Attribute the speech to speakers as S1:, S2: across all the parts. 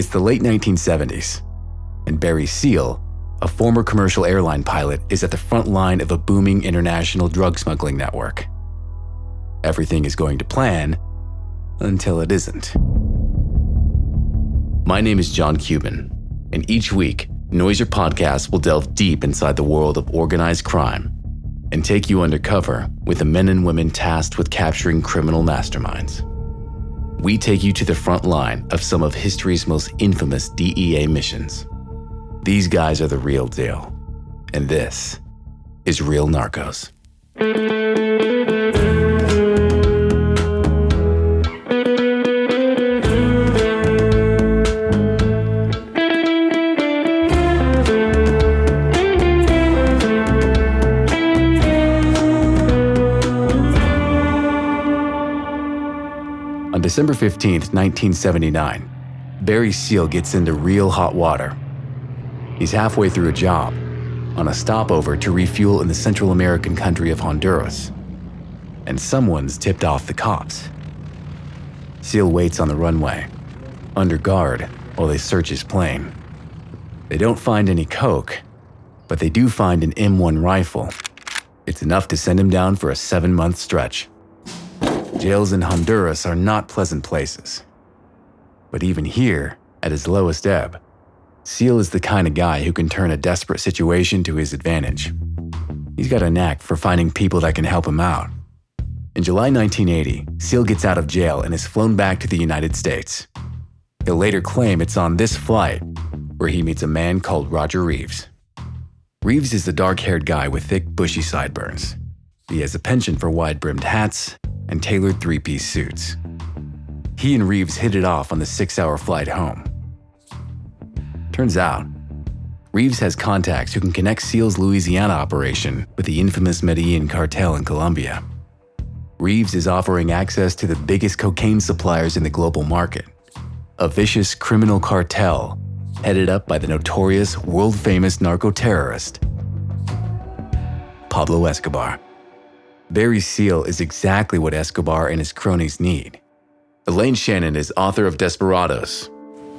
S1: It's the late 1970s, and Barry Seal, a former commercial airline pilot, is at the front line of a booming international drug smuggling network. Everything is going to plan until it isn't. My name is John Cuban, and each week, Noiser Podcast will delve deep inside the world of organized crime and take you undercover with the men and women tasked with capturing criminal masterminds. We take you to the front line of some of history's most infamous DEA missions. These guys are the real deal, and this is Real Narcos. December 15, 1979, Barry Seal gets into real hot water. He's halfway through a job, on a stopover to refuel in the Central American country of Honduras. And someone's tipped off the cops. Seal waits on the runway, under guard, while they search his plane. They don't find any coke, but they do find an M1 rifle. It's enough to send him down for a seven month stretch. Jails in Honduras are not pleasant places. But even here, at his lowest ebb, Seal is the kind of guy who can turn a desperate situation to his advantage. He's got a knack for finding people that can help him out. In July 1980, Seal gets out of jail and is flown back to the United States. He'll later claim it's on this flight where he meets a man called Roger Reeves. Reeves is the dark haired guy with thick, bushy sideburns. He has a penchant for wide brimmed hats and tailored three piece suits. He and Reeves hit it off on the six hour flight home. Turns out, Reeves has contacts who can connect Seal's Louisiana operation with the infamous Medellin cartel in Colombia. Reeves is offering access to the biggest cocaine suppliers in the global market, a vicious criminal cartel headed up by the notorious, world famous narco terrorist, Pablo Escobar. Barry Seal is exactly what Escobar and his cronies need. Elaine Shannon is author of Desperados.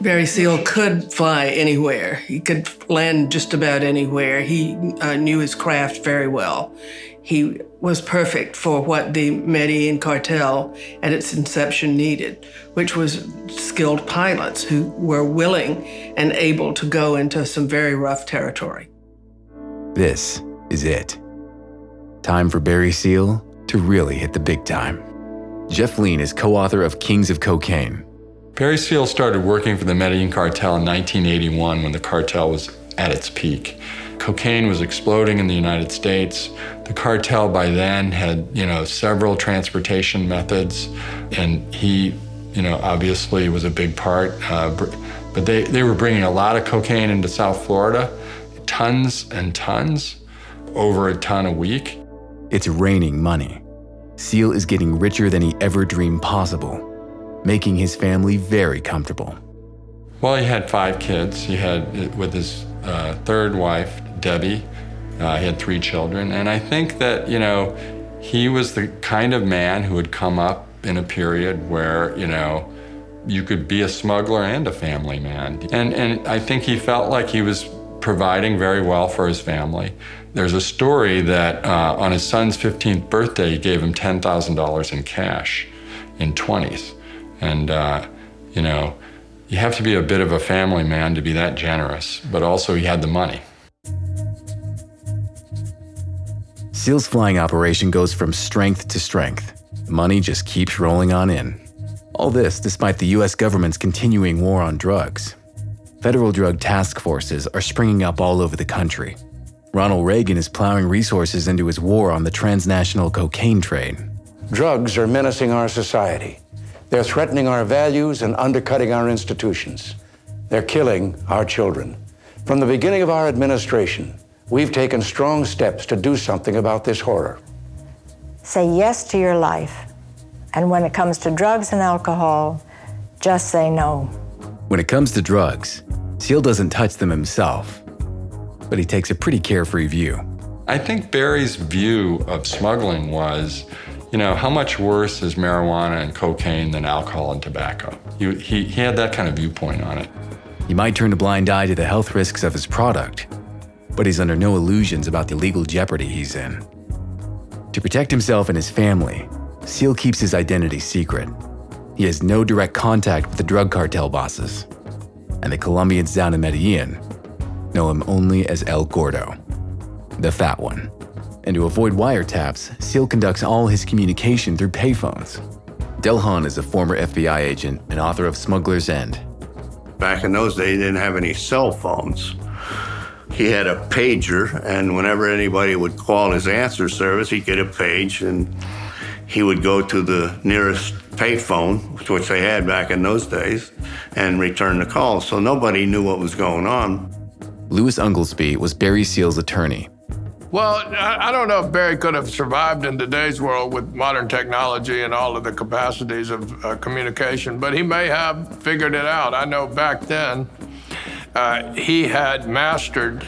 S2: Barry Seal could fly anywhere. He could land just about anywhere. He uh, knew his craft very well. He was perfect for what the Medellin cartel at its inception needed, which was skilled pilots who were willing and able to go into some very rough territory.
S1: This is it. Time for Barry Seal to really hit the big time. Jeff Leen is co author of Kings of Cocaine.
S3: Barry Seal started working for the Medellin cartel in 1981 when the cartel was at its peak. Cocaine was exploding in the United States. The cartel by then had, you know, several transportation methods, and he, you know, obviously was a big part. Uh, but they, they were bringing a lot of cocaine into South Florida, tons and tons, over a ton a week.
S1: It's raining money. Seal is getting richer than he ever dreamed possible, making his family very comfortable.
S3: Well, he had five kids. He had, with his uh, third wife, Debbie, uh, he had three children. And I think that, you know, he was the kind of man who would come up in a period where, you know, you could be a smuggler and a family man. And, and I think he felt like he was providing very well for his family. There's a story that uh, on his son's 15th birthday, he gave him $10,000 in cash in 20s. And, uh, you know, you have to be a bit of a family man to be that generous, but also he had the money.
S1: Seal's flying operation goes from strength to strength. Money just keeps rolling on in. All this despite the US government's continuing war on drugs. Federal drug task forces are springing up all over the country. Ronald Reagan is plowing resources into his war on the transnational cocaine trade.
S4: Drugs are menacing our society. They're threatening our values and undercutting our institutions. They're killing our children. From the beginning of our administration, we've taken strong steps to do something about this horror.
S5: Say yes to your life. And when it comes to drugs and alcohol, just say no.
S1: When it comes to drugs, Seal doesn't touch them himself, but he takes a pretty carefree view.
S3: I think Barry's view of smuggling was you know, how much worse is marijuana and cocaine than alcohol and tobacco? He, he, he had that kind of viewpoint on it.
S1: He might turn a blind eye to the health risks of his product, but he's under no illusions about the legal jeopardy he's in. To protect himself and his family, Seal keeps his identity secret. He has no direct contact with the drug cartel bosses, and the Colombians down in Medellin know him only as El Gordo, the fat one. And to avoid wiretaps, Seal conducts all his communication through payphones. Del Hahn is a former FBI agent and author of Smuggler's End.
S6: Back in those days, he didn't have any cell phones. He had a pager, and whenever anybody would call his answer service, he'd get a page, and he would go to the nearest payphone, which they had back in those days, and return the call. So nobody knew what was going on.
S1: Lewis Unglesby was Barry Seal's attorney.
S7: Well, I don't know if Barry could have survived in today's world with modern technology and all of the capacities of uh, communication, but he may have figured it out. I know back then uh, he had mastered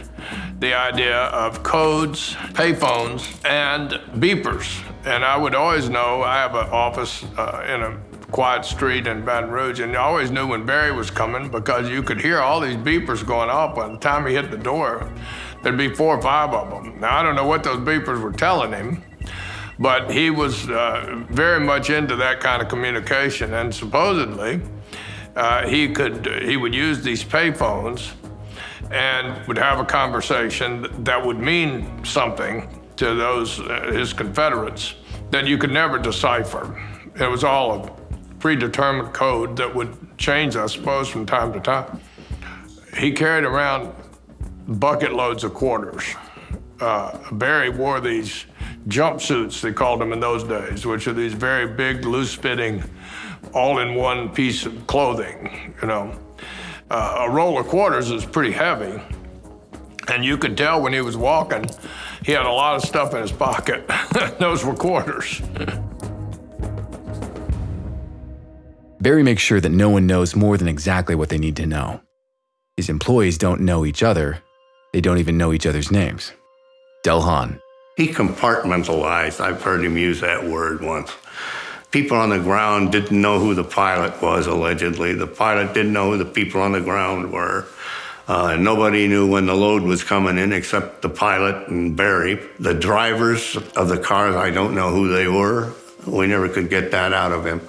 S7: the idea of codes, payphones, and beepers. And I would always know I have an office uh, in a quiet street in Baton Rouge, and you always knew when Barry was coming because you could hear all these beepers going off by the time he hit the door. There'd be four or five of them. Now, I don't know what those beepers were telling him, but he was uh, very much into that kind of communication. And supposedly, uh, he could he would use these payphones and would have a conversation that would mean something to those uh, his Confederates that you could never decipher. It was all predetermined code that would change, I suppose, from time to time. He carried around bucket loads of quarters. Uh, Barry wore these jumpsuits, they called them in those days, which are these very big, loose fitting, all in one piece of clothing, you know. Uh, a roll of quarters is pretty heavy. And you could tell when he was walking, he had a lot of stuff in his pocket. those were quarters.
S1: Barry makes sure that no one knows more than exactly what they need to know. His employees don't know each other, they don't even know each other's names. Del Hahn.
S6: He compartmentalized. I've heard him use that word once. People on the ground didn't know who the pilot was, allegedly. The pilot didn't know who the people on the ground were. Uh, nobody knew when the load was coming in except the pilot and Barry. The drivers of the cars, I don't know who they were. We never could get that out of him.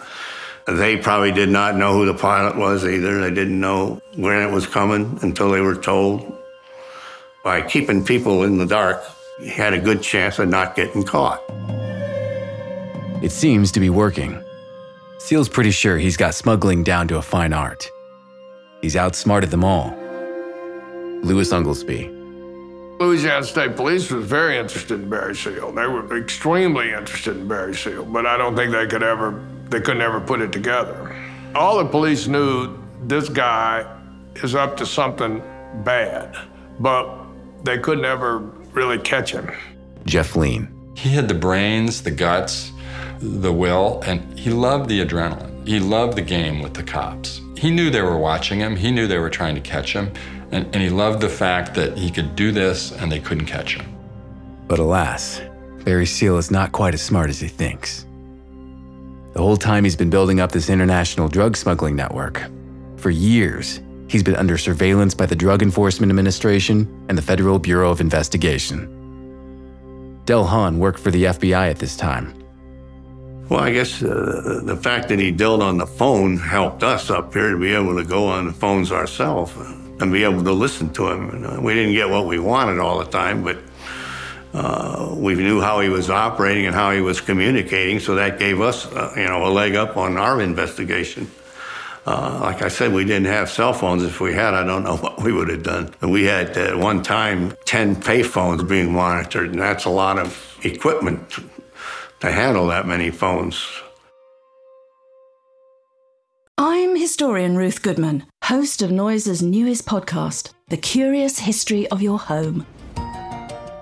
S6: They probably did not know who the pilot was either. They didn't know when it was coming until they were told by keeping people in the dark, he had a good chance of not getting caught.
S1: It seems to be working. Seal's pretty sure he's got smuggling down to a fine art. He's outsmarted them all. Lewis Unglesby.
S7: Louisiana State Police was very interested in Barry Seal. They were extremely interested in Barry Seal, but I don't think they could ever, they could never put it together. All the police knew this guy is up to something bad, but they could never really catch him.
S1: Jeff Leen.
S3: He had the brains, the guts, the will, and he loved the adrenaline. He loved the game with the cops. He knew they were watching him, he knew they were trying to catch him, and, and he loved the fact that he could do this and they couldn't catch him.
S1: But alas, Barry Seal is not quite as smart as he thinks. The whole time he's been building up this international drug smuggling network. For years, He's been under surveillance by the Drug Enforcement Administration and the Federal Bureau of Investigation. Del Hahn worked for the FBI at this time.
S6: Well, I guess uh, the fact that he dealt on the phone helped us up here to be able to go on the phones ourselves and be able to listen to him. We didn't get what we wanted all the time, but uh, we knew how he was operating and how he was communicating, so that gave us, uh, you know, a leg up on our investigation. Uh, like I said, we didn't have cell phones. If we had, I don't know what we would have done. And We had at one time 10 payphones being monitored, and that's a lot of equipment to handle that many phones.
S8: I'm historian Ruth Goodman, host of Noiser's newest podcast, The Curious History of Your Home.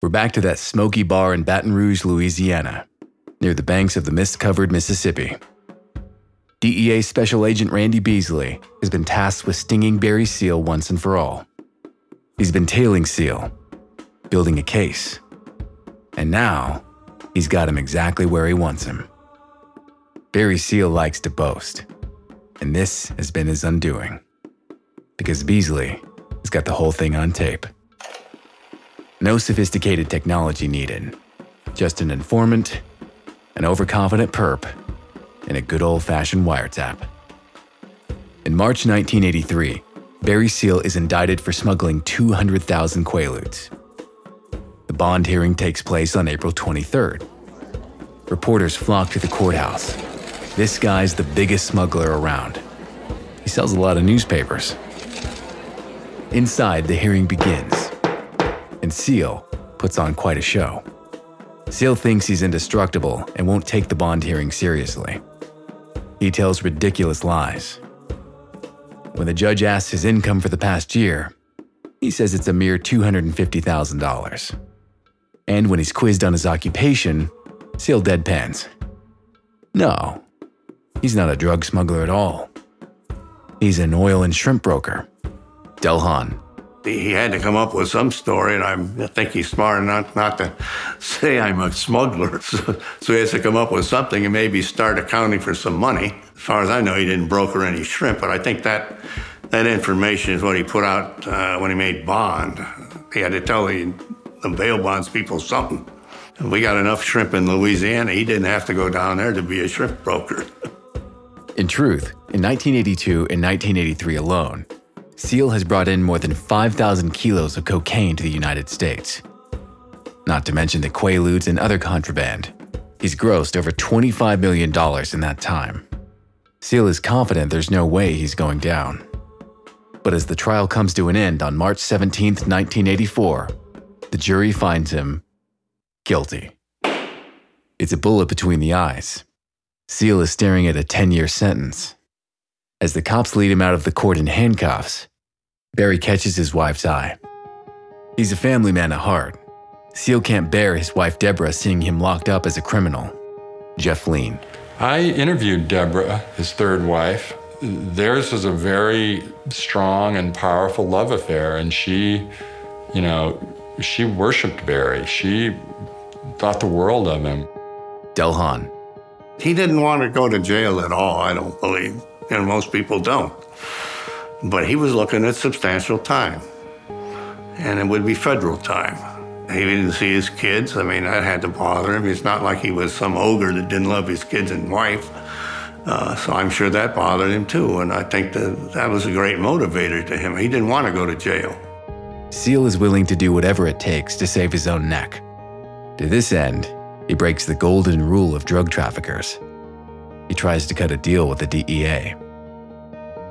S1: We're back to that smoky bar in Baton Rouge, Louisiana, near the banks of the mist covered Mississippi. DEA Special Agent Randy Beasley has been tasked with stinging Barry Seal once and for all. He's been tailing Seal, building a case. And now, he's got him exactly where he wants him. Barry Seal likes to boast, and this has been his undoing. Because Beasley has got the whole thing on tape. No sophisticated technology needed, just an informant, an overconfident perp, and a good old fashioned wiretap. In March 1983, Barry Seal is indicted for smuggling 200,000 Quaaludes. The bond hearing takes place on April 23rd. Reporters flock to the courthouse. This guy's the biggest smuggler around. He sells a lot of newspapers. Inside, the hearing begins, and Seal puts on quite a show. Seal thinks he's indestructible and won't take the bond hearing seriously. He tells ridiculous lies. When the judge asks his income for the past year, he says it's a mere $250,000. And when he's quizzed on his occupation, Seal deadpans. No, he's not a drug smuggler at all. He's an oil and shrimp broker. Del Hahn.
S6: He had to come up with some story, and I'm, I think he's smart enough not to say I'm a smuggler. So, so he has to come up with something and maybe start accounting for some money. As far as I know, he didn't broker any shrimp, but I think that that information is what he put out uh, when he made bond. He had to tell the, the bail bonds people something. We got enough shrimp in Louisiana. He didn't have to go down there to be a shrimp broker.
S1: In truth, in 1982 and 1983 alone, Seal has brought in more than 5,000 kilos of cocaine to the United States. Not to mention the Quaaludes and other contraband. He's grossed over $25 million in that time. Seal is confident there's no way he's going down. But as the trial comes to an end on March 17, 1984, the jury finds him guilty. It's a bullet between the eyes. Seal is staring at a 10 year sentence. As the cops lead him out of the court in handcuffs, Barry catches his wife's eye. He's a family man at heart. Seal can't bear his wife Deborah seeing him locked up as a criminal. Jeff Leen.
S3: I interviewed Deborah, his third wife. Theirs was a very strong and powerful love affair, and she, you know, she worshiped Barry. She thought the world of him.
S1: Del Hahn.
S6: He didn't want to go to jail at all, I don't believe, and most people don't. But he was looking at substantial time, and it would be federal time. He didn't see his kids. I mean, that had to bother him. It's not like he was some ogre that didn't love his kids and wife. Uh, so I'm sure that bothered him too. And I think that that was a great motivator to him. He didn't want to go to jail.
S1: Seal is willing to do whatever it takes to save his own neck. To this end, he breaks the golden rule of drug traffickers. He tries to cut a deal with the DEA.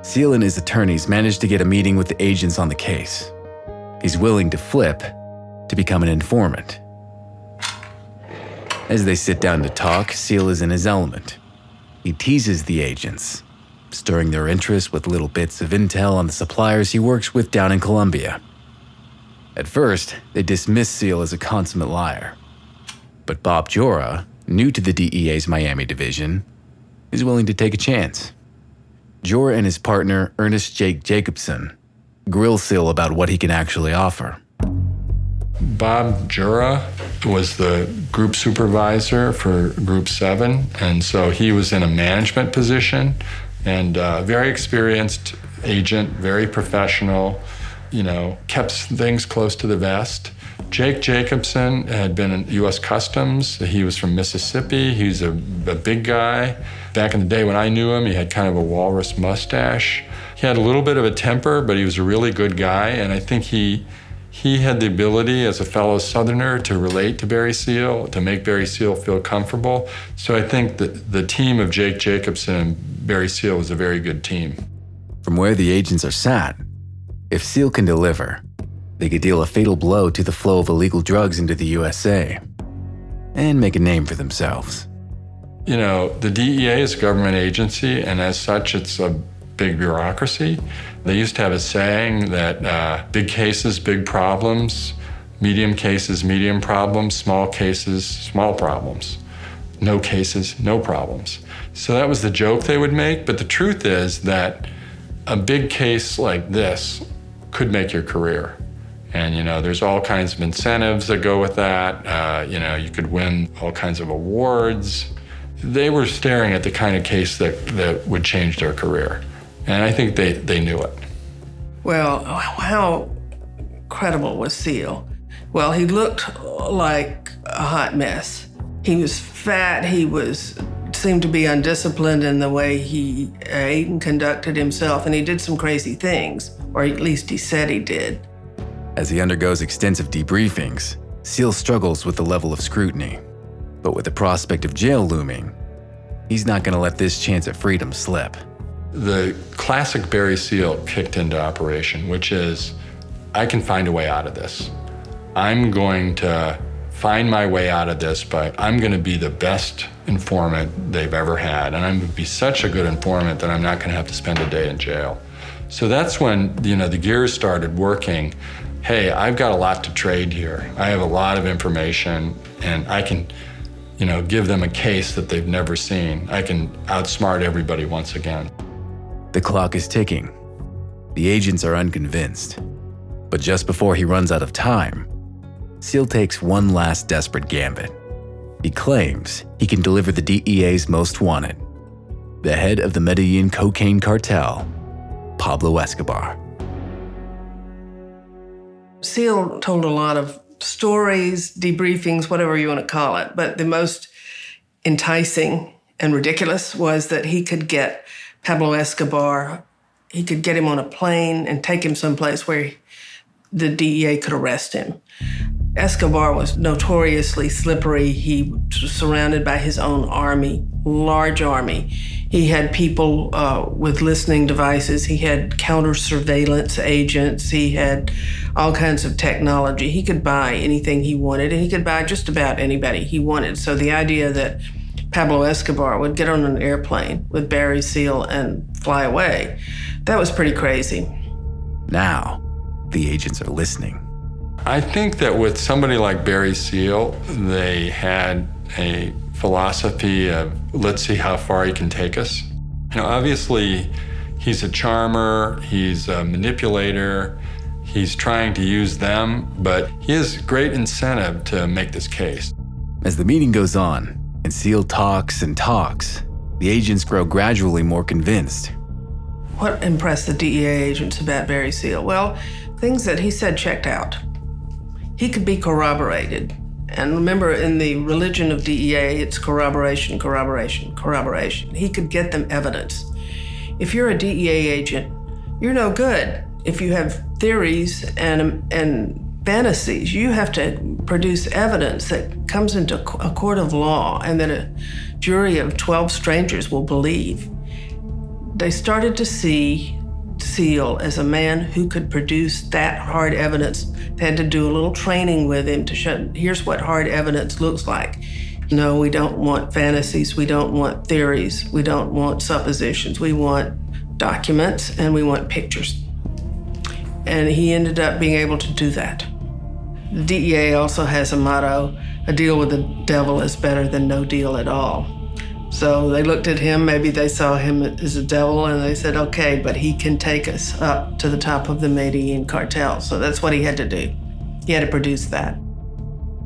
S1: Seal and his attorneys manage to get a meeting with the agents on the case. He's willing to flip to become an informant. As they sit down to talk, Seal is in his element. He teases the agents, stirring their interest with little bits of intel on the suppliers he works with down in Colombia. At first, they dismiss Seal as a consummate liar. But Bob Joura, new to the DEA's Miami division, is willing to take a chance. Joura and his partner, Ernest Jake Jacobsen, grill Seal about what he can actually offer.
S3: Bob Joura was the group supervisor for Group 7, and so he was in a management position and uh, very experienced agent, very professional. You know, kept things close to the vest. Jake Jacobsen had been in U.S. Customs. He was from Mississippi. He's a, a big guy. Back in the day when I knew him, he had kind of a walrus mustache. He had a little bit of a temper, but he was a really good guy. And I think he he had the ability as a fellow Southerner to relate to Barry Seal, to make Barry Seal feel comfortable. So I think that the team of Jake Jacobsen and Barry Seal was a very good team.
S1: From where the agents are sat, if Seal can deliver, they could deal a fatal blow to the flow of illegal drugs into the USA and make a name for themselves.
S3: You know, the DEA is a government agency, and as such, it's a big bureaucracy. They used to have a saying that uh, big cases, big problems, medium cases, medium problems, small cases, small problems, no cases, no problems. So that was the joke they would make. But the truth is that a big case like this could make your career. And you know, there's all kinds of incentives that go with that. Uh, you know, you could win all kinds of awards. They were staring at the kind of case that, that would change their career. And I think they, they knew it.
S2: Well, how credible was Seal? Well, he looked like a hot mess. He was fat, he was seemed to be undisciplined in the way he uh, ate and conducted himself, and he did some crazy things, or at least he said he did.
S1: As he undergoes extensive debriefings, Seal struggles with the level of scrutiny. But with the prospect of jail looming, he's not going to let this chance at freedom slip
S3: the classic Barry Seal kicked into operation, which is I can find a way out of this. I'm going to find my way out of this, but I'm going to be the best informant they've ever had. And I'm going to be such a good informant that I'm not going to have to spend a day in jail. So that's when, you know, the gears started working. Hey, I've got a lot to trade here. I have a lot of information and I can, you know, give them a case that they've never seen. I can outsmart everybody once again.
S1: The clock is ticking. The agents are unconvinced. But just before he runs out of time, Seal takes one last desperate gambit. He claims he can deliver the DEA's most wanted the head of the Medellin cocaine cartel, Pablo Escobar.
S2: Seal told a lot of stories, debriefings, whatever you want to call it, but the most enticing and ridiculous was that he could get Pablo Escobar, he could get him on a plane and take him someplace where the DEA could arrest him. Escobar was notoriously slippery. He was surrounded by his own army, large army. He had people uh, with listening devices. He had counter surveillance agents. He had all kinds of technology. He could buy anything he wanted, and he could buy just about anybody he wanted. So the idea that Pablo Escobar would get on an airplane with Barry Seal and fly away. That was pretty crazy.
S1: Now, the agents are listening.
S3: I think that with somebody like Barry Seal, they had a philosophy of let's see how far he can take us. You know, obviously, he's a charmer, he's a manipulator, he's trying to use them, but he has great incentive to make this case.
S1: As the meeting goes on, and Seal talks and talks. The agents grow gradually more convinced.
S2: What impressed the DEA agents about Barry Seal? Well, things that he said checked out. He could be corroborated. And remember, in the religion of DEA, it's corroboration, corroboration, corroboration. He could get them evidence. If you're a DEA agent, you're no good if you have theories and, and fantasies. You have to produce evidence that comes into a court of law and that a jury of 12 strangers will believe. They started to see Seal as a man who could produce that hard evidence. They had to do a little training with him to show here's what hard evidence looks like. No, we don't want fantasies, we don't want theories, we don't want suppositions. We want documents and we want pictures. And he ended up being able to do that. The DEA also has a motto a deal with the devil is better than no deal at all. So they looked at him, maybe they saw him as a devil, and they said, okay, but he can take us up to the top of the Medellin cartel. So that's what he had to do. He had to produce that.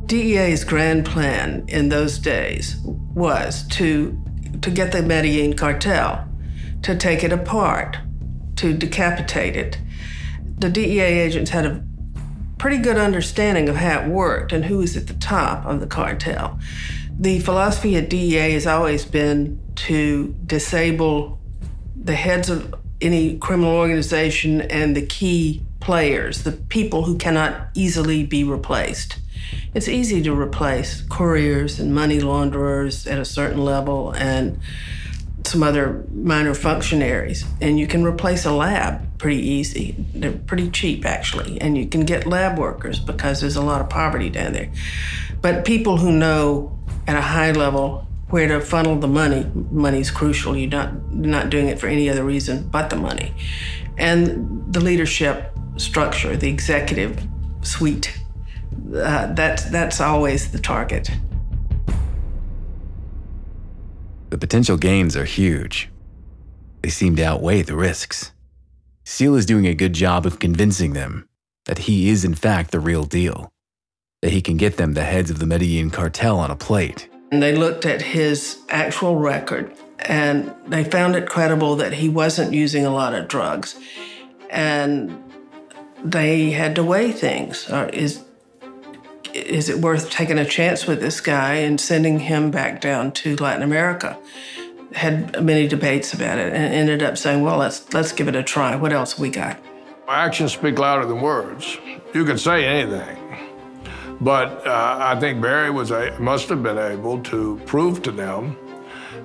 S2: DEA's grand plan in those days was to, to get the Medellin cartel, to take it apart, to decapitate it, the DEA agents had a pretty good understanding of how it worked and who was at the top of the cartel. The philosophy at DEA has always been to disable the heads of any criminal organization and the key players, the people who cannot easily be replaced. It's easy to replace couriers and money launderers at a certain level and some other minor functionaries. And you can replace a lab pretty easy. They're pretty cheap, actually. And you can get lab workers because there's a lot of poverty down there. But people who know at a high level where to funnel the money, money's crucial. You're not, not doing it for any other reason but the money. And the leadership structure, the executive suite, uh, that's, that's always the target.
S1: The potential gains are huge. They seem to outweigh the risks. Seal is doing a good job of convincing them that he is, in fact, the real deal, that he can get them the heads of the Medellin cartel on a plate.
S2: And they looked at his actual record and they found it credible that he wasn't using a lot of drugs. And they had to weigh things. Uh, is is it worth taking a chance with this guy and sending him back down to Latin America? Had many debates about it and ended up saying, well, let's let's give it a try. What else we got?
S7: Actions speak louder than words. You can say anything. But uh, I think Barry was a, must have been able to prove to them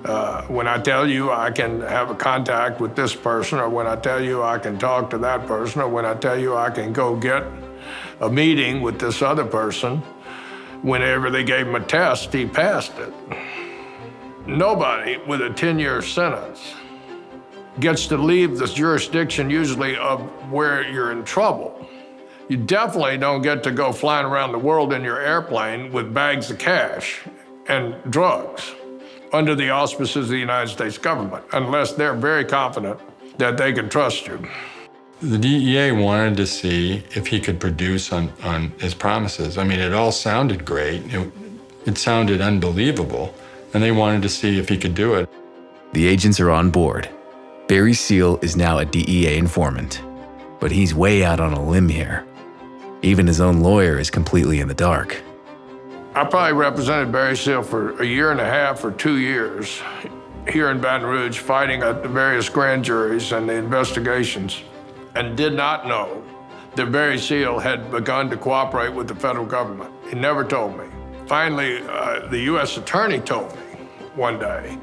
S7: uh, when I tell you I can have a contact with this person, or when I tell you I can talk to that person, or when I tell you I can go get a meeting with this other person, whenever they gave him a test, he passed it. Nobody with a 10 year sentence gets to leave the jurisdiction usually of where you're in trouble. You definitely don't get to go flying around the world in your airplane with bags of cash and drugs under the auspices of the United States government, unless they're very confident that they can trust you.
S3: The DEA wanted to see if he could produce on, on his promises. I mean, it all sounded great. It, it sounded unbelievable. And they wanted to see if he could do it.
S1: The agents are on board. Barry Seal is now a DEA informant. But he's way out on a limb here. Even his own lawyer is completely in the dark.
S7: I probably represented Barry Seal for a year and a half or two years here in Baton Rouge, fighting at the various grand juries and the investigations and did not know that Barry Seal had begun to cooperate with the federal government. He never told me. Finally, uh, the U.S. attorney told me one day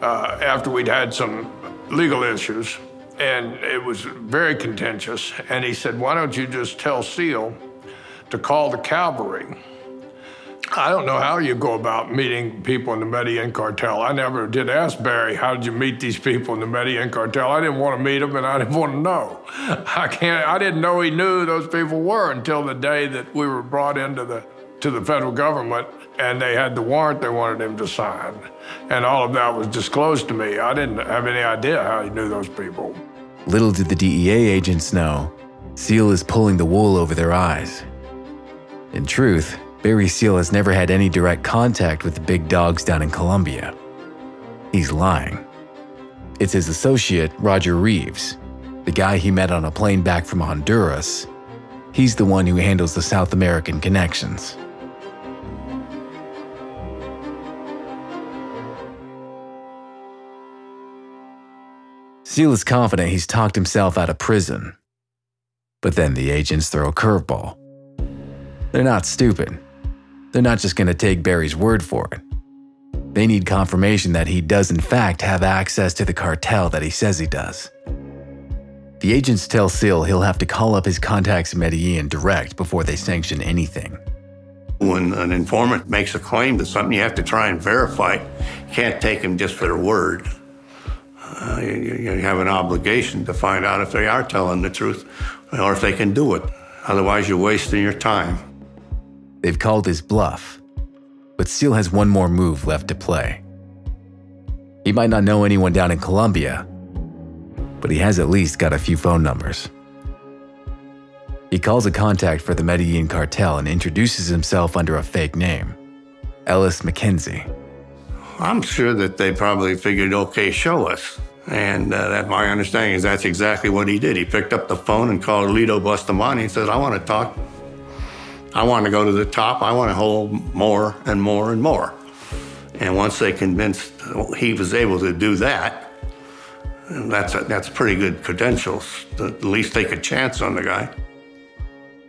S7: uh, after we'd had some legal issues, and it was very contentious. And he said, Why don't you just tell Seal to call the cavalry? I don't know how you go about meeting people in the Medellin cartel. I never did ask Barry, how did you meet these people in the Medellin cartel? I didn't want to meet them and I didn't want to know. I can't, I didn't know he knew those people were until the day that we were brought into the, to the federal government and they had the warrant they wanted him to sign. And all of that was disclosed to me. I didn't have any idea how he knew those people.
S1: Little did the DEA agents know, Seal is pulling the wool over their eyes. In truth, Barry Seal has never had any direct contact with the big dogs down in Colombia. He's lying. It's his associate, Roger Reeves, the guy he met on a plane back from Honduras. He's the one who handles the South American connections. Seal is confident he's talked himself out of prison. But then the agents throw a curveball. They're not stupid. They're not just going to take Barry's word for it. They need confirmation that he does, in fact, have access to the cartel that he says he does. The agents tell Seal he'll have to call up his contacts in Medellin direct before they sanction anything.
S6: When an informant makes a claim to something, you have to try and verify. You can't take them just for their word. Uh, you, you have an obligation to find out if they are telling the truth or if they can do it. Otherwise, you're wasting your time.
S1: They've called his bluff, but Seal has one more move left to play. He might not know anyone down in Colombia, but he has at least got a few phone numbers. He calls a contact for the Medellin cartel and introduces himself under a fake name Ellis McKenzie.
S6: I'm sure that they probably figured, okay, show us. And uh, that my understanding is that's exactly what he did. He picked up the phone and called Lito Bustamante and said, I want to talk. I want to go to the top. I want to hold more and more and more. And once they convinced he was able to do that, that's, a, that's pretty good credentials. to At least take a chance on the guy.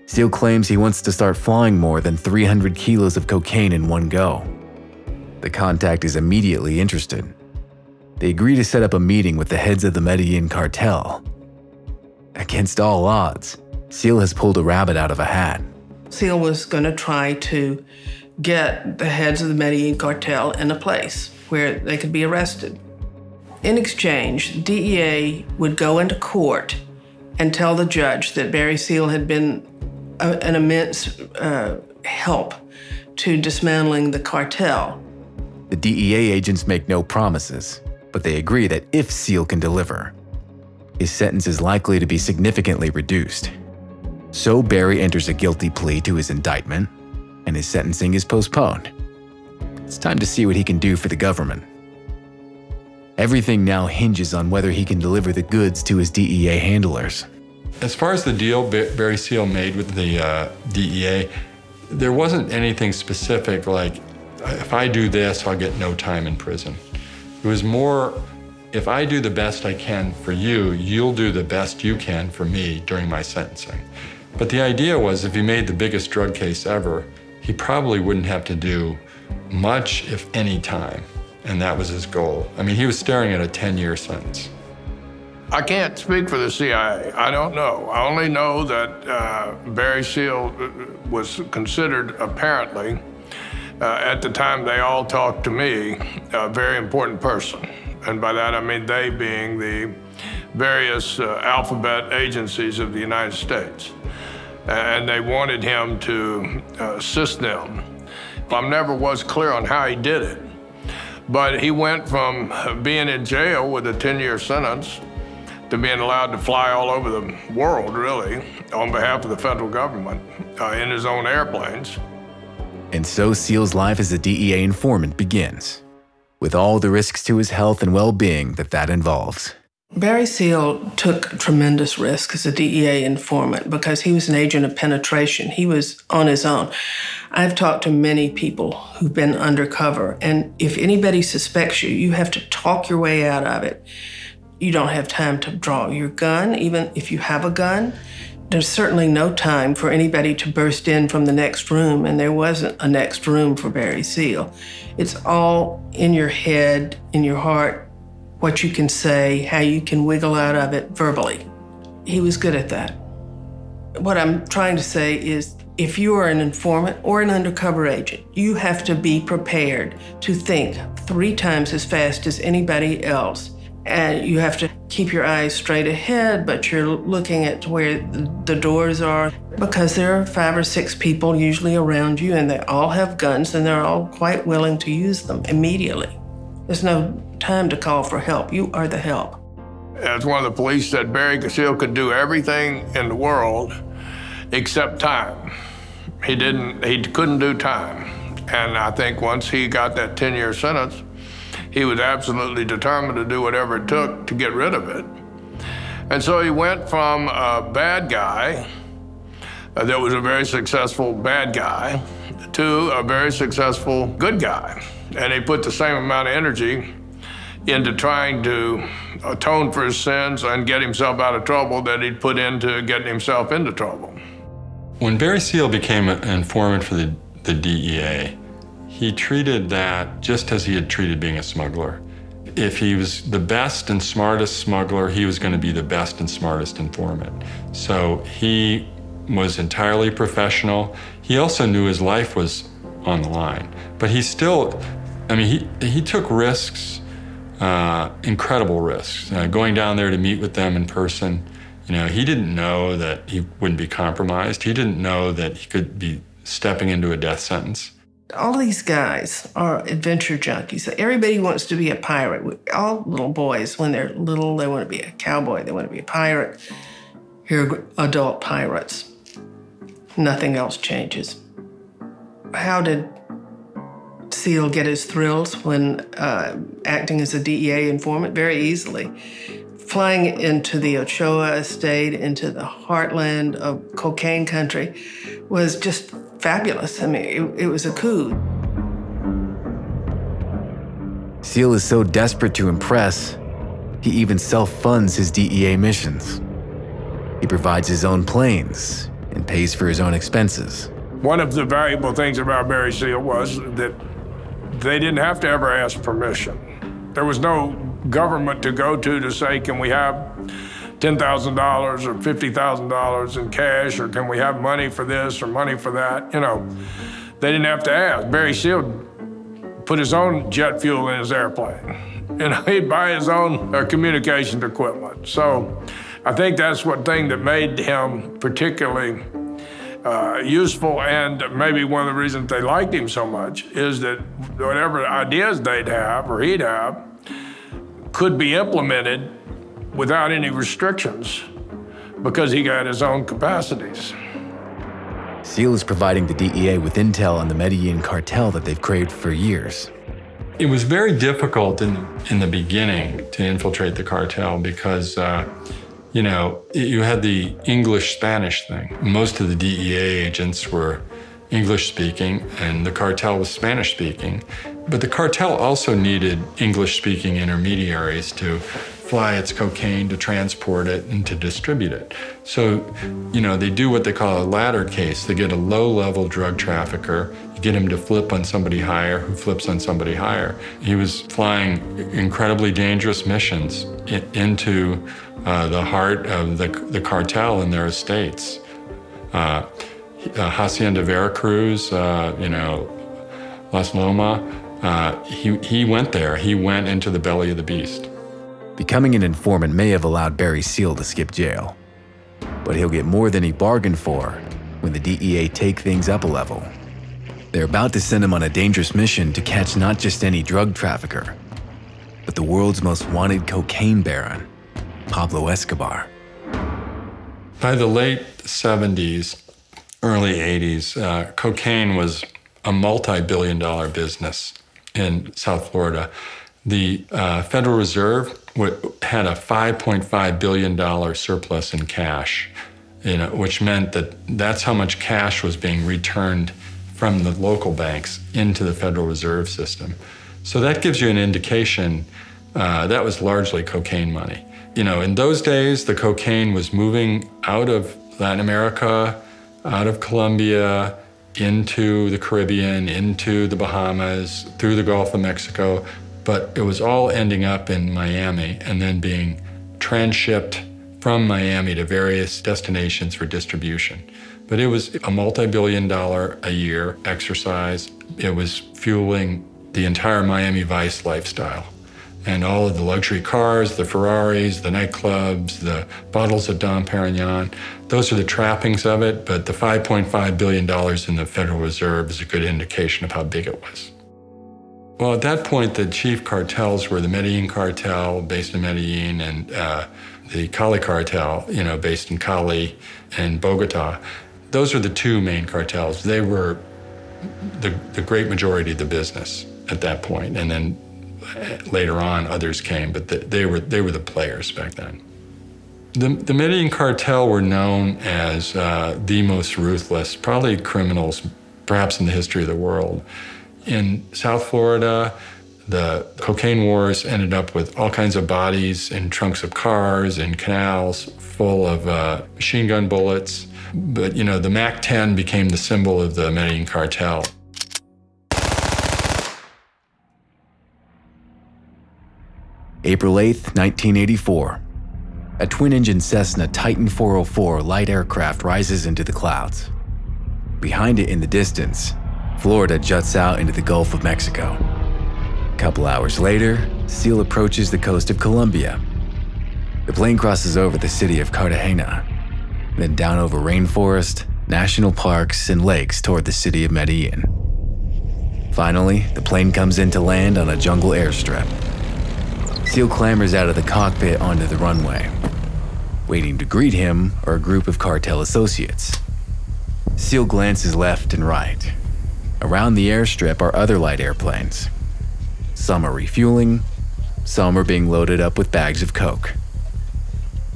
S1: Seal claims he wants to start flying more than 300 kilos of cocaine in one go. The contact is immediately interested. They agree to set up a meeting with the heads of the Medellin cartel. Against all odds, Seal has pulled a rabbit out of a hat.
S2: Seal was going to try to get the heads of the Medellin cartel in a place where they could be arrested. In exchange, DEA would go into court and tell the judge that Barry Seal had been a, an immense uh, help to dismantling the cartel.
S1: The DEA agents make no promises, but they agree that if Seal can deliver, his sentence is likely to be significantly reduced. So Barry enters a guilty plea to his indictment, and his sentencing is postponed. It's time to see what he can do for the government. Everything now hinges on whether he can deliver the goods to his DEA handlers.
S3: As far as the deal Barry Seal made with the uh, DEA, there wasn't anything specific like, if I do this, I'll get no time in prison. It was more, if I do the best I can for you, you'll do the best you can for me during my sentencing. But the idea was if he made the biggest drug case ever, he probably wouldn't have to do much, if any, time. And that was his goal. I mean, he was staring at a 10 year sentence.
S7: I can't speak for the CIA. I don't know. I only know that uh, Barry Seal uh, was considered, apparently, uh, at the time they all talked to me, a very important person. And by that I mean they being the various uh, alphabet agencies of the United States. And they wanted him to uh, assist them. I never was clear on how he did it. But he went from being in jail with a 10 year sentence to being allowed to fly all over the world, really, on behalf of the federal government uh, in his own airplanes.
S1: And so Seal's life as a DEA informant begins, with all the risks to his health and well being that that involves.
S2: Barry Seal took tremendous risk as a DEA informant because he was an agent of penetration. He was on his own. I've talked to many people who've been undercover, and if anybody suspects you, you have to talk your way out of it. You don't have time to draw your gun, even if you have a gun. There's certainly no time for anybody to burst in from the next room, and there wasn't a next room for Barry Seal. It's all in your head, in your heart, what you can say, how you can wiggle out of it verbally. He was good at that. What I'm trying to say is if you are an informant or an undercover agent, you have to be prepared to think three times as fast as anybody else. And you have to keep your eyes straight ahead, but you're looking at where the doors are because there are five or six people usually around you, and they all have guns and they're all quite willing to use them immediately. There's no time to call for help. You are the help.
S7: As one of the police said, Barry Seal could do everything in the world except time. He didn't, he couldn't do time. And I think once he got that 10 year sentence, he was absolutely determined to do whatever it took to get rid of it. And so he went from a bad guy uh, that was a very successful bad guy to a very successful good guy. And he put the same amount of energy into trying to atone for his sins and get himself out of trouble that he'd put into getting himself into trouble.
S3: When Barry Seal became an informant for the, the DEA, he treated that just as he had treated being a smuggler. If he was the best and smartest smuggler, he was going to be the best and smartest informant. So he was entirely professional. He also knew his life was on the line, but he still, I mean, he, he took risks uh, incredible risks. Uh, going down there to meet with them in person, you know, he didn't know that he wouldn't be compromised. He didn't know that he could be stepping into a death sentence.
S2: All these guys are adventure junkies. Everybody wants to be a pirate. All little boys, when they're little, they want to be a cowboy, they want to be a pirate. Here are adult pirates. Nothing else changes. How did Seal get his thrills when uh, acting as a DEA informant very easily. Flying into the Ochoa estate, into the heartland of cocaine country, was just fabulous. I mean, it, it was a coup.
S1: Seal is so desperate to impress, he even self funds his DEA missions. He provides his own planes and pays for his own expenses.
S7: One of the valuable things about Barry Seal was that they didn't have to ever ask permission. There was no government to go to to say, can we have $10,000 or $50,000 in cash, or can we have money for this or money for that? You know, they didn't have to ask. Barry Seal put his own jet fuel in his airplane. Know, he'd buy his own uh, communications equipment. So I think that's what thing that made him particularly uh, useful, and maybe one of the reasons they liked him so much is that whatever ideas they'd have or he'd have could be implemented without any restrictions because he got his own capacities.
S1: Seal is providing the DEA with intel on the Medellin cartel that they've craved for years.
S3: It was very difficult in, in the beginning to infiltrate the cartel because uh, you know, you had the English Spanish thing. Most of the DEA agents were English speaking, and the cartel was Spanish speaking. But the cartel also needed English speaking intermediaries to fly its cocaine, to transport it, and to distribute it. So, you know, they do what they call a ladder case. They get a low level drug trafficker, you get him to flip on somebody higher, who flips on somebody higher. He was flying incredibly dangerous missions into uh, the heart of the, the cartel and their estates. Uh, uh, Hacienda Veracruz, uh, you know, Las Loma, uh, he, he went there. He went into the belly of the beast.
S1: Becoming an informant may have allowed Barry Seal to skip jail, but he'll get more than he bargained for when the DEA take things up a level. They're about to send him on a dangerous mission to catch not just any drug trafficker, but the world's most wanted cocaine baron. Pablo Escobar.
S3: By the late 70s, early 80s, uh, cocaine was a multi billion dollar business in South Florida. The uh, Federal Reserve had a $5.5 billion surplus in cash, you know, which meant that that's how much cash was being returned from the local banks into the Federal Reserve System. So that gives you an indication uh, that was largely cocaine money you know, in those days, the cocaine was moving out of Latin America, out of Colombia, into the Caribbean, into the Bahamas, through the Gulf of Mexico, but it was all ending up in Miami and then being transshipped from Miami to various destinations for distribution. But it was a multi billion dollar a year exercise. It was fueling the entire Miami Vice lifestyle and all of the luxury cars, the Ferraris, the nightclubs, the bottles of Dom Perignon. Those are the trappings of it, but the $5.5 billion in the Federal Reserve is a good indication of how big it was. Well, at that point, the chief cartels were the Medellin cartel, based in Medellin, and uh, the Cali cartel, you know, based in Cali and Bogota. Those are the two main cartels. They were the, the great majority of the business at that point, and then later on, others came, but the, they were they were the players back then. The, the Medellin cartel were known as uh, the most ruthless, probably criminals, perhaps in the history of the world. In South Florida, the cocaine wars ended up with all kinds of bodies in trunks of cars and canals full of uh, machine gun bullets. But you know, the MAC-10 became the symbol of the Medellin cartel.
S1: April 8, 1984. A twin engine Cessna Titan 404 light aircraft rises into the clouds. Behind it in the distance, Florida juts out into the Gulf of Mexico. A couple hours later, Seal approaches the coast of Colombia. The plane crosses over the city of Cartagena, then down over rainforest, national parks, and lakes toward the city of Medellin. Finally, the plane comes in to land on a jungle airstrip. Seal clambers out of the cockpit onto the runway. Waiting to greet him are a group of cartel associates. Seal glances left and right. Around the airstrip are other light airplanes. Some are refueling, some are being loaded up with bags of coke.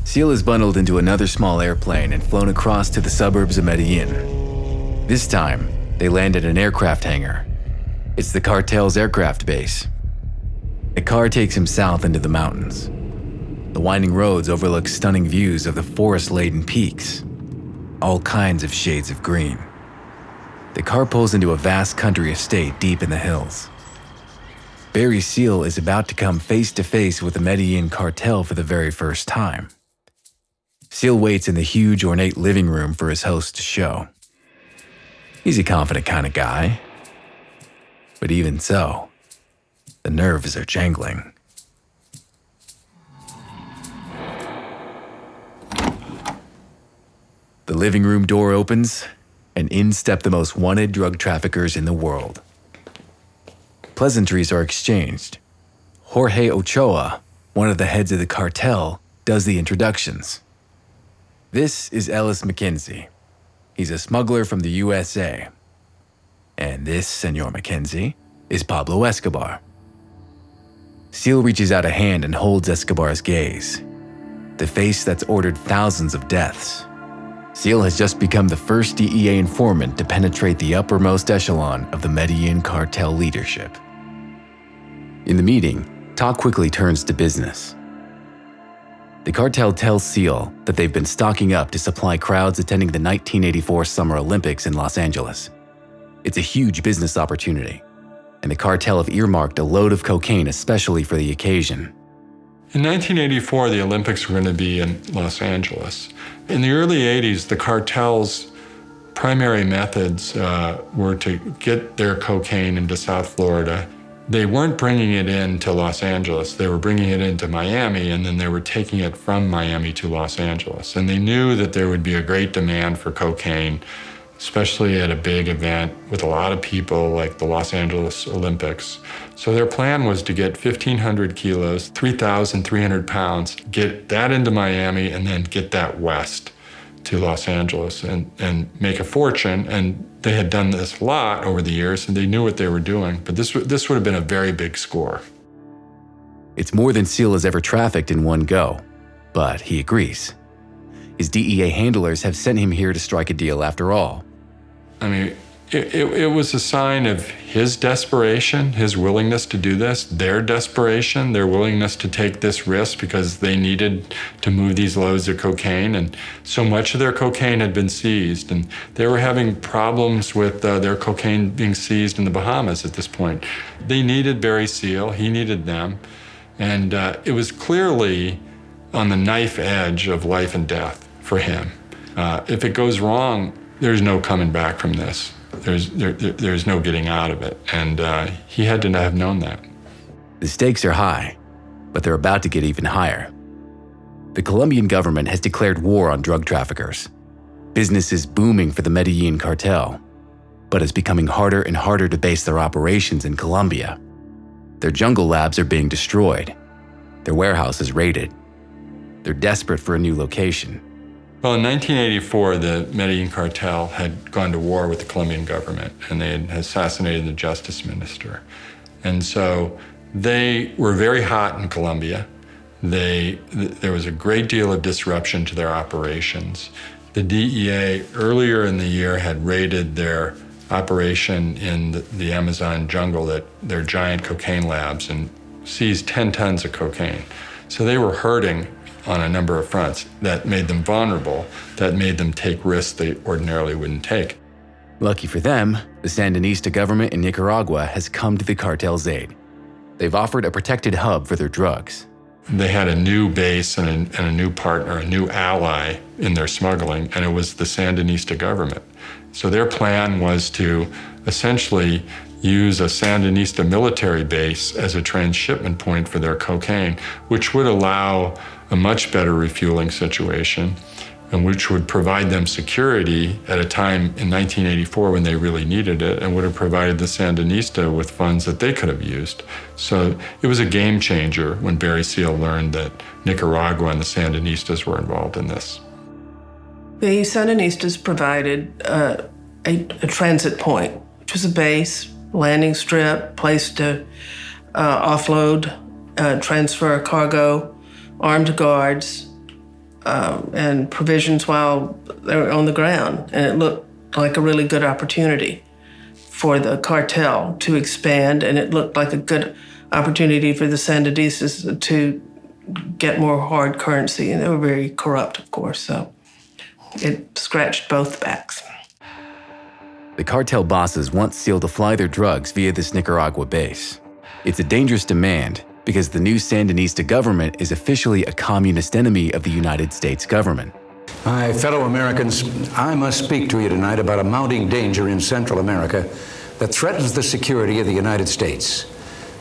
S1: Seal is bundled into another small airplane and flown across to the suburbs of Medellin. This time, they land at an aircraft hangar. It's the cartel's aircraft base. The car takes him south into the mountains. The winding roads overlook stunning views of the forest laden peaks, all kinds of shades of green. The car pulls into a vast country estate deep in the hills. Barry Seal is about to come face to face with the Medellin cartel for the very first time. Seal waits in the huge, ornate living room for his host to show. He's a confident kind of guy. But even so, the nerves are jangling. The living room door opens, and in step the most wanted drug traffickers in the world. Pleasantries are exchanged. Jorge Ochoa, one of the heads of the cartel, does the introductions. This is Ellis McKenzie. He's a smuggler from the USA. And this, Senor McKenzie, is Pablo Escobar. Seal reaches out a hand and holds Escobar's gaze. The face that's ordered thousands of deaths. Seal has just become the first DEA informant to penetrate the uppermost echelon of the Medellin cartel leadership. In the meeting, talk quickly turns to business. The cartel tells Seal that they've been stocking up to supply crowds attending the 1984 Summer Olympics in Los Angeles. It's a huge business opportunity, and the cartel have earmarked a load of cocaine especially for the occasion.
S3: In 1984, the Olympics were going to be in Los Angeles. In the early 80s, the cartel's primary methods uh, were to get their cocaine into South Florida they weren't bringing it in to Los Angeles. They were bringing it into Miami, and then they were taking it from Miami to Los Angeles. And they knew that there would be a great demand for cocaine, especially at a big event with a lot of people like the Los Angeles Olympics. So their plan was to get 1,500 kilos, 3,300 pounds, get that into Miami, and then get that west to Los Angeles and, and make a fortune. And they had done this a lot over the years and they knew what they were doing. But this, this would have been a very big score.
S1: It's more than Seal has ever trafficked in one go, but he agrees. His DEA handlers have sent him here to strike a deal after all.
S3: I mean, it, it, it, was a sign of his desperation, his willingness to do this, their desperation, their willingness to take this risk because they needed to move these loads of cocaine. And so much of their cocaine had been seized, and they were having problems with uh, their cocaine being seized in the Bahamas at this point. They needed Barry Seal, he needed them. And uh, it was clearly on the knife edge of life and death for him. Uh, if it goes wrong, there's no coming back from this there's there, there's no getting out of it, and uh, he had to have known that.
S1: The stakes are high, but they're about to get even higher. The Colombian government has declared war on drug traffickers. Business is booming for the Medellin cartel, but it's becoming harder and harder to base their operations in Colombia. Their jungle labs are being destroyed, their warehouses raided. They're desperate for a new location.
S3: Well, in 1984, the Medellin cartel had gone to war with the Colombian government and they had assassinated the justice minister. And so they were very hot in Colombia. They, th- there was a great deal of disruption to their operations. The DEA earlier in the year had raided their operation in the, the Amazon jungle, that their giant cocaine labs, and seized 10 tons of cocaine. So they were hurting on a number of fronts that made them vulnerable, that made them take risks they ordinarily wouldn't take.
S1: Lucky for them, the Sandinista government in Nicaragua has come to the cartel's aid. They've offered a protected hub for their drugs.
S3: They had a new base and a, and a new partner, a new ally in their smuggling, and it was the Sandinista government. So their plan was to essentially use a Sandinista military base as a transshipment point for their cocaine, which would allow a much better refueling situation and which would provide them security at a time in 1984 when they really needed it and would have provided the Sandinista with funds that they could have used. So it was a game changer when Barry Seal learned that Nicaragua and the Sandinistas were involved in this.
S2: The Sandinistas provided uh, a, a transit point which was a base, landing strip, place to uh, offload, uh, transfer cargo, armed guards, uh, and provisions while they were on the ground. And it looked like a really good opportunity for the cartel to expand, and it looked like a good opportunity for the Sandinistas to get more hard currency. And they were very corrupt, of course, so it scratched both backs.
S1: The cartel bosses want Seal to fly their drugs via this Nicaragua base. It's a dangerous demand because the new Sandinista government is officially a communist enemy of the United States government.
S4: My fellow Americans, I must speak to you tonight about a mounting danger in Central America that threatens the security of the United States.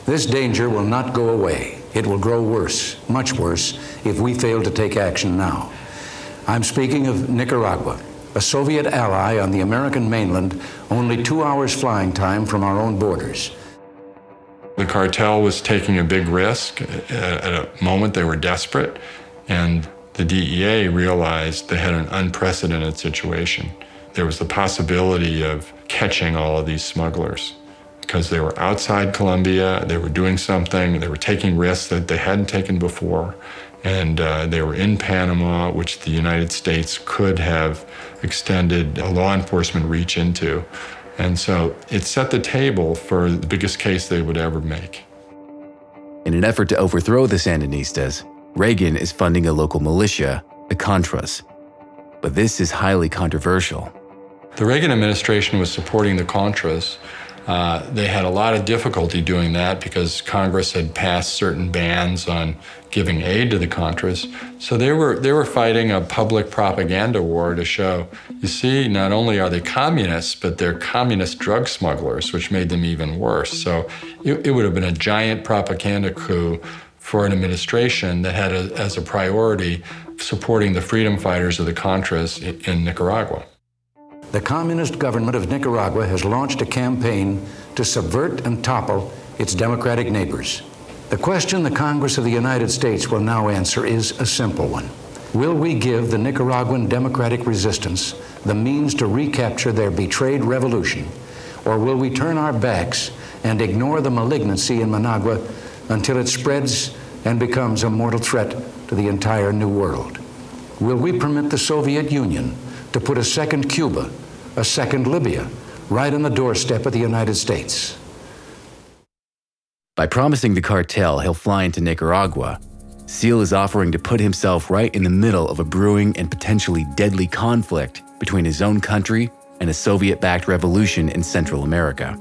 S4: This danger will not go away. It will grow worse, much worse, if we fail to take action now. I'm speaking of Nicaragua, a Soviet ally on the American mainland, only two hours flying time from our own borders.
S3: The cartel was taking a big risk at a moment they were desperate, and the DEA realized they had an unprecedented situation. There was the possibility of catching all of these smugglers because they were outside Colombia, they were doing something, they were taking risks that they hadn't taken before, and uh, they were in Panama, which the United States could have extended a law enforcement reach into. And so it set the table for the biggest case they would ever make.
S1: In an effort to overthrow the Sandinistas, Reagan is funding a local militia, the Contras. But this is highly controversial.
S3: The Reagan administration was supporting the Contras uh, they had a lot of difficulty doing that because Congress had passed certain bans on giving aid to the Contras. So they were they were fighting a public propaganda war to show, you see, not only are they communists, but they're communist drug smugglers, which made them even worse. So it, it would have been a giant propaganda coup for an administration that had a, as a priority supporting the freedom fighters of the Contras in, in Nicaragua
S4: the communist government of Nicaragua has launched a campaign to subvert and topple its democratic neighbors. The question the Congress of the United States will now answer is a simple one. Will we give the Nicaraguan democratic resistance the means to recapture their betrayed revolution, or will we turn our backs and ignore the malignancy in Managua until it spreads and becomes a mortal threat to the entire New World? Will we permit the Soviet Union to put a second Cuba, a second Libya, right on the doorstep of the United States.
S1: By promising the cartel he'll fly into Nicaragua, Seal is offering to put himself right in the middle of a brewing and potentially deadly conflict between his own country and a Soviet backed revolution in Central America.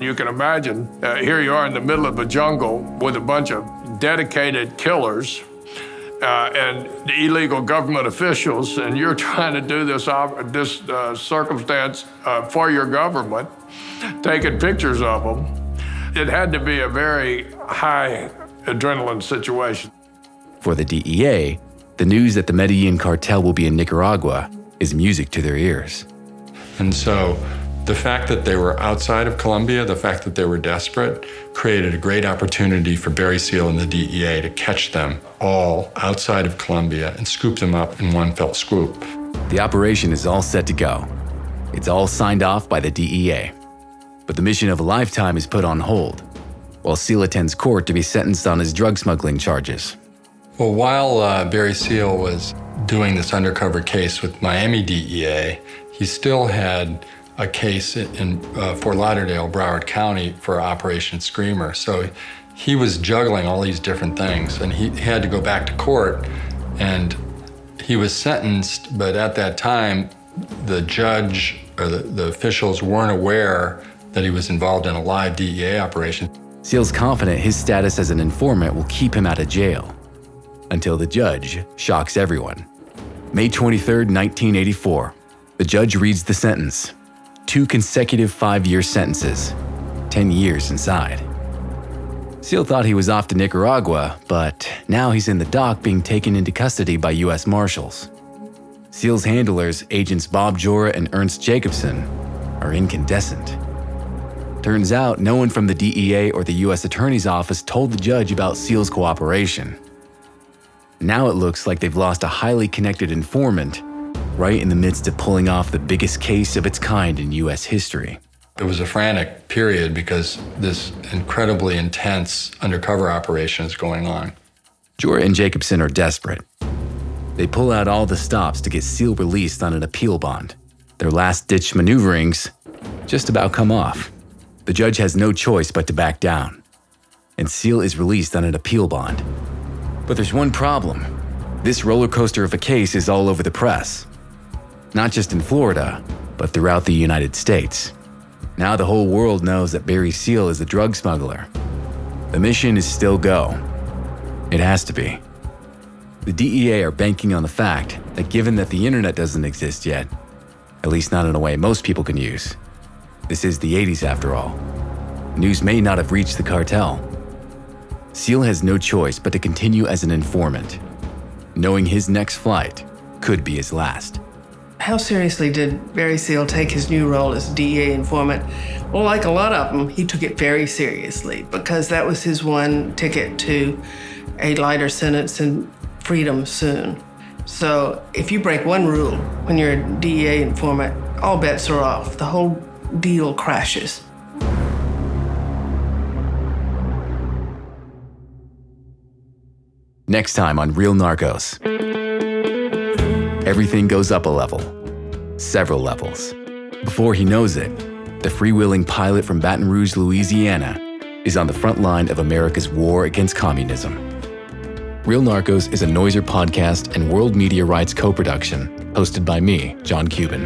S7: You can imagine, uh, here you are in the middle of a jungle with a bunch of dedicated killers uh, and the illegal government officials, and you're trying to do this, this uh, circumstance uh, for your government, taking pictures of them. It had to be a very high adrenaline situation.
S1: For the DEA, the news that the Medellin cartel will be in Nicaragua is music to their ears.
S3: And so the fact that they were outside of Colombia, the fact that they were desperate, created a great opportunity for Barry Seal and the DEA to catch them all outside of Colombia and scoop them up in one fell swoop.
S1: The operation is all set to go. It's all signed off by the DEA. But the mission of a lifetime is put on hold, while Seal attends court to be sentenced on his drug smuggling charges.
S3: Well, while uh, Barry Seal was doing this undercover case with Miami DEA, he still had a case in uh, Fort Lauderdale, Broward County for Operation Screamer. So he was juggling all these different things and he had to go back to court and he was sentenced, but at that time, the judge or the, the officials weren't aware that he was involved in a live DEA operation.
S1: Seal's confident his status as an informant will keep him out of jail until the judge shocks everyone. May 23, 1984. The judge reads the sentence two consecutive five year sentences, 10 years inside. Seal thought he was off to Nicaragua, but now he's in the dock being taken into custody by U.S. Marshals. Seal's handlers, agents Bob Joura and Ernst Jacobsen, are incandescent. Turns out no one from the DEA or the U.S. Attorney's Office told the judge about Seal's cooperation. Now it looks like they've lost a highly connected informant right in the midst of pulling off the biggest case of its kind in U.S. history.
S3: It was a frantic period because this incredibly intense undercover operation is going on.
S1: Joura and Jacobsen are desperate. They pull out all the stops to get Seal released on an appeal bond. Their last ditch maneuverings just about come off. The judge has no choice but to back down, and Seal is released on an appeal bond. But there's one problem this roller coaster of a case is all over the press. Not just in Florida, but throughout the United States. Now the whole world knows that Barry Seal is a drug smuggler. The mission is still go. It has to be. The DEA are banking on the fact that given that the internet doesn't exist yet, at least not in a way most people can use, this is the 80s after all. News may not have reached the cartel. Seal has no choice but to continue as an informant, knowing his next flight could be his last.
S2: How seriously did Barry Seal take his new role as DEA informant? Well, like a lot of them, he took it very seriously because that was his one ticket to a lighter sentence and freedom soon. So if you break one rule when you're a DEA informant, all bets are off. The whole deal crashes.
S1: Next time on Real Narcos. Everything goes up a level, several levels. Before he knows it, the freewheeling pilot from Baton Rouge, Louisiana, is on the front line of America's war against communism. Real Narcos is a Noiser podcast and World Media Rights co production, hosted by me, John Cuban.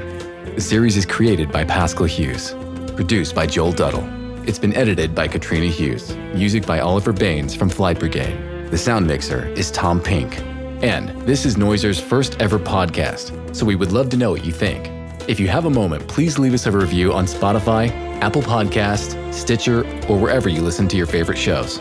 S1: The series is created by Pascal Hughes, produced by Joel Duddle. It's been edited by Katrina Hughes, music by Oliver Baines from Flight Brigade. The sound mixer is Tom Pink. And this is Noiser's first ever podcast, so we would love to know what you think. If you have a moment, please leave us a review on Spotify, Apple Podcast, Stitcher, or wherever you listen to your favorite shows.